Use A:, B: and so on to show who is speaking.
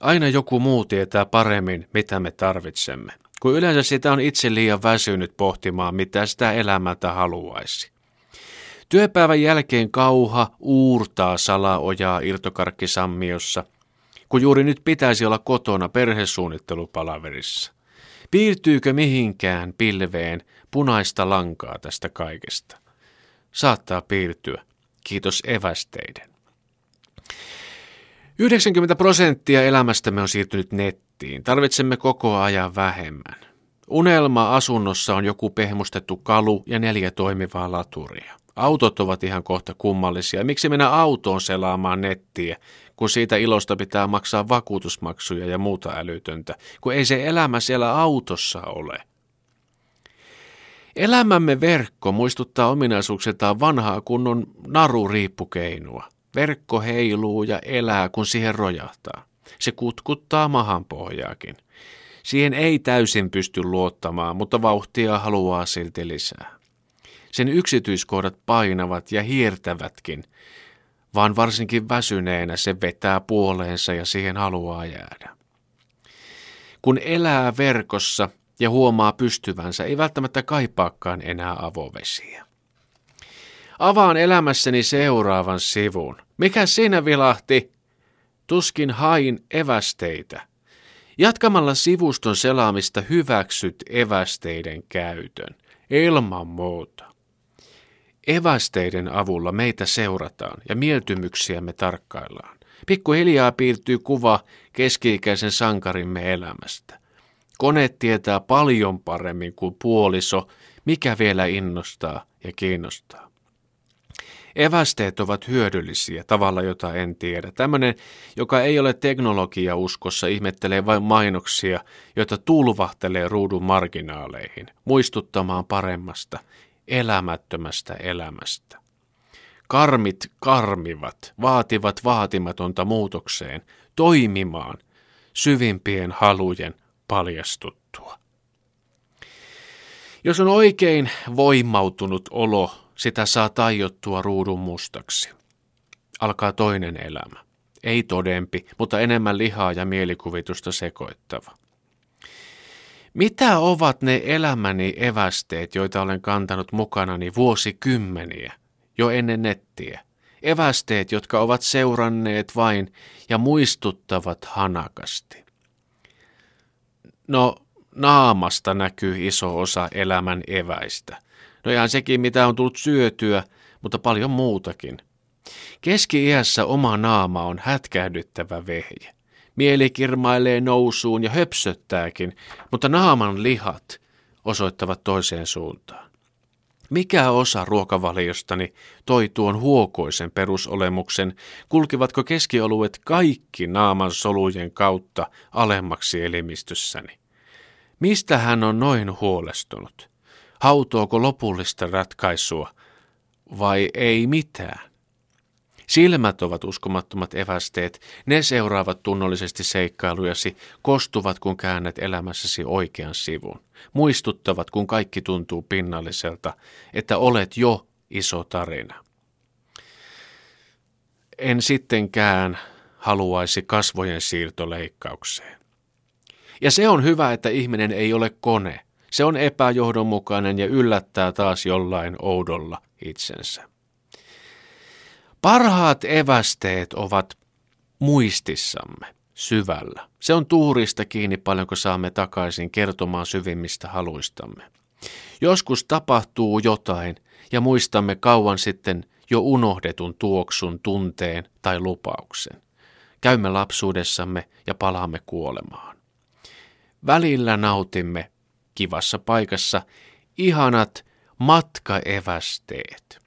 A: Aina joku muu tietää paremmin, mitä me tarvitsemme, kun yleensä sitä on itse liian väsynyt pohtimaan, mitä sitä elämältä haluaisi. Työpäivän jälkeen kauha uurtaa salaojaa irtokarkkisammiossa, kun juuri nyt pitäisi olla kotona perhesuunnittelupalaverissa. Piirtyykö mihinkään pilveen punaista lankaa tästä kaikesta? Saattaa piirtyä, kiitos evästeiden. 90 prosenttia elämästämme on siirtynyt nettiin. Tarvitsemme koko ajan vähemmän. Unelma asunnossa on joku pehmustettu kalu ja neljä toimivaa laturia. Autot ovat ihan kohta kummallisia. Miksi mennä autoon selaamaan nettiä, kun siitä ilosta pitää maksaa vakuutusmaksuja ja muuta älytöntä, kun ei se elämä siellä autossa ole. Elämämme verkko muistuttaa ominaisuuksiltaan vanhaa kunnon naruriippukeinua. Verkko heiluu ja elää, kun siihen rojahtaa. Se kutkuttaa mahanpohjaakin. Siihen ei täysin pysty luottamaan, mutta vauhtia haluaa silti lisää. Sen yksityiskohdat painavat ja hiertävätkin, vaan varsinkin väsyneenä se vetää puoleensa ja siihen haluaa jäädä. Kun elää verkossa ja huomaa pystyvänsä, ei välttämättä kaipaakaan enää avovesiä. Avaan elämässäni seuraavan sivun. Mikä siinä vilahti? Tuskin hain evästeitä. Jatkamalla sivuston selaamista hyväksyt evästeiden käytön. Ilman muuta. Evästeiden avulla meitä seurataan ja mieltymyksiämme tarkkaillaan. Pikkuhiljaa piirtyy kuva keski-ikäisen sankarimme elämästä. Kone tietää paljon paremmin kuin puoliso, mikä vielä innostaa ja kiinnostaa. Evästeet ovat hyödyllisiä tavalla, jota en tiedä. Tämmöinen, joka ei ole teknologiauskossa, ihmettelee vain mainoksia, joita tulvahtelee ruudun marginaaleihin, muistuttamaan paremmasta, elämättömästä elämästä. Karmit karmivat, vaativat vaatimatonta muutokseen, toimimaan syvimpien halujen paljastuttua. Jos on oikein voimautunut olo, sitä saa tajottua ruudun mustaksi. Alkaa toinen elämä. Ei todempi, mutta enemmän lihaa ja mielikuvitusta sekoittava. Mitä ovat ne elämäni evästeet, joita olen kantanut mukanani vuosikymmeniä, jo ennen nettiä? Evästeet, jotka ovat seuranneet vain ja muistuttavat hanakasti. No, naamasta näkyy iso osa elämän eväistä. No ihan sekin, mitä on tullut syötyä, mutta paljon muutakin. Keski-iässä oma naama on hätkähdyttävä vehje. Mieli kirmailee nousuun ja höpsöttääkin, mutta naaman lihat osoittavat toiseen suuntaan. Mikä osa ruokavaliostani toi tuon huokoisen perusolemuksen, kulkivatko keskioluet kaikki naaman solujen kautta alemmaksi elimistössäni? Mistä hän on noin huolestunut? Hautooko lopullista ratkaisua vai ei mitään? Silmät ovat uskomattomat evästeet, ne seuraavat tunnollisesti seikkailujasi, kostuvat kun käännät elämässäsi oikean sivun. Muistuttavat kun kaikki tuntuu pinnalliselta, että olet jo iso tarina. En sittenkään haluaisi kasvojen siirtoleikkaukseen. Ja se on hyvä, että ihminen ei ole kone. Se on epäjohdonmukainen ja yllättää taas jollain oudolla itsensä. Parhaat evästeet ovat muistissamme, syvällä. Se on tuurista kiinni paljonko saamme takaisin kertomaan syvimmistä haluistamme. Joskus tapahtuu jotain ja muistamme kauan sitten jo unohdetun tuoksun, tunteen tai lupauksen. Käymme lapsuudessamme ja palaamme kuolemaan. Välillä nautimme kivassa paikassa ihanat matkaevästeet.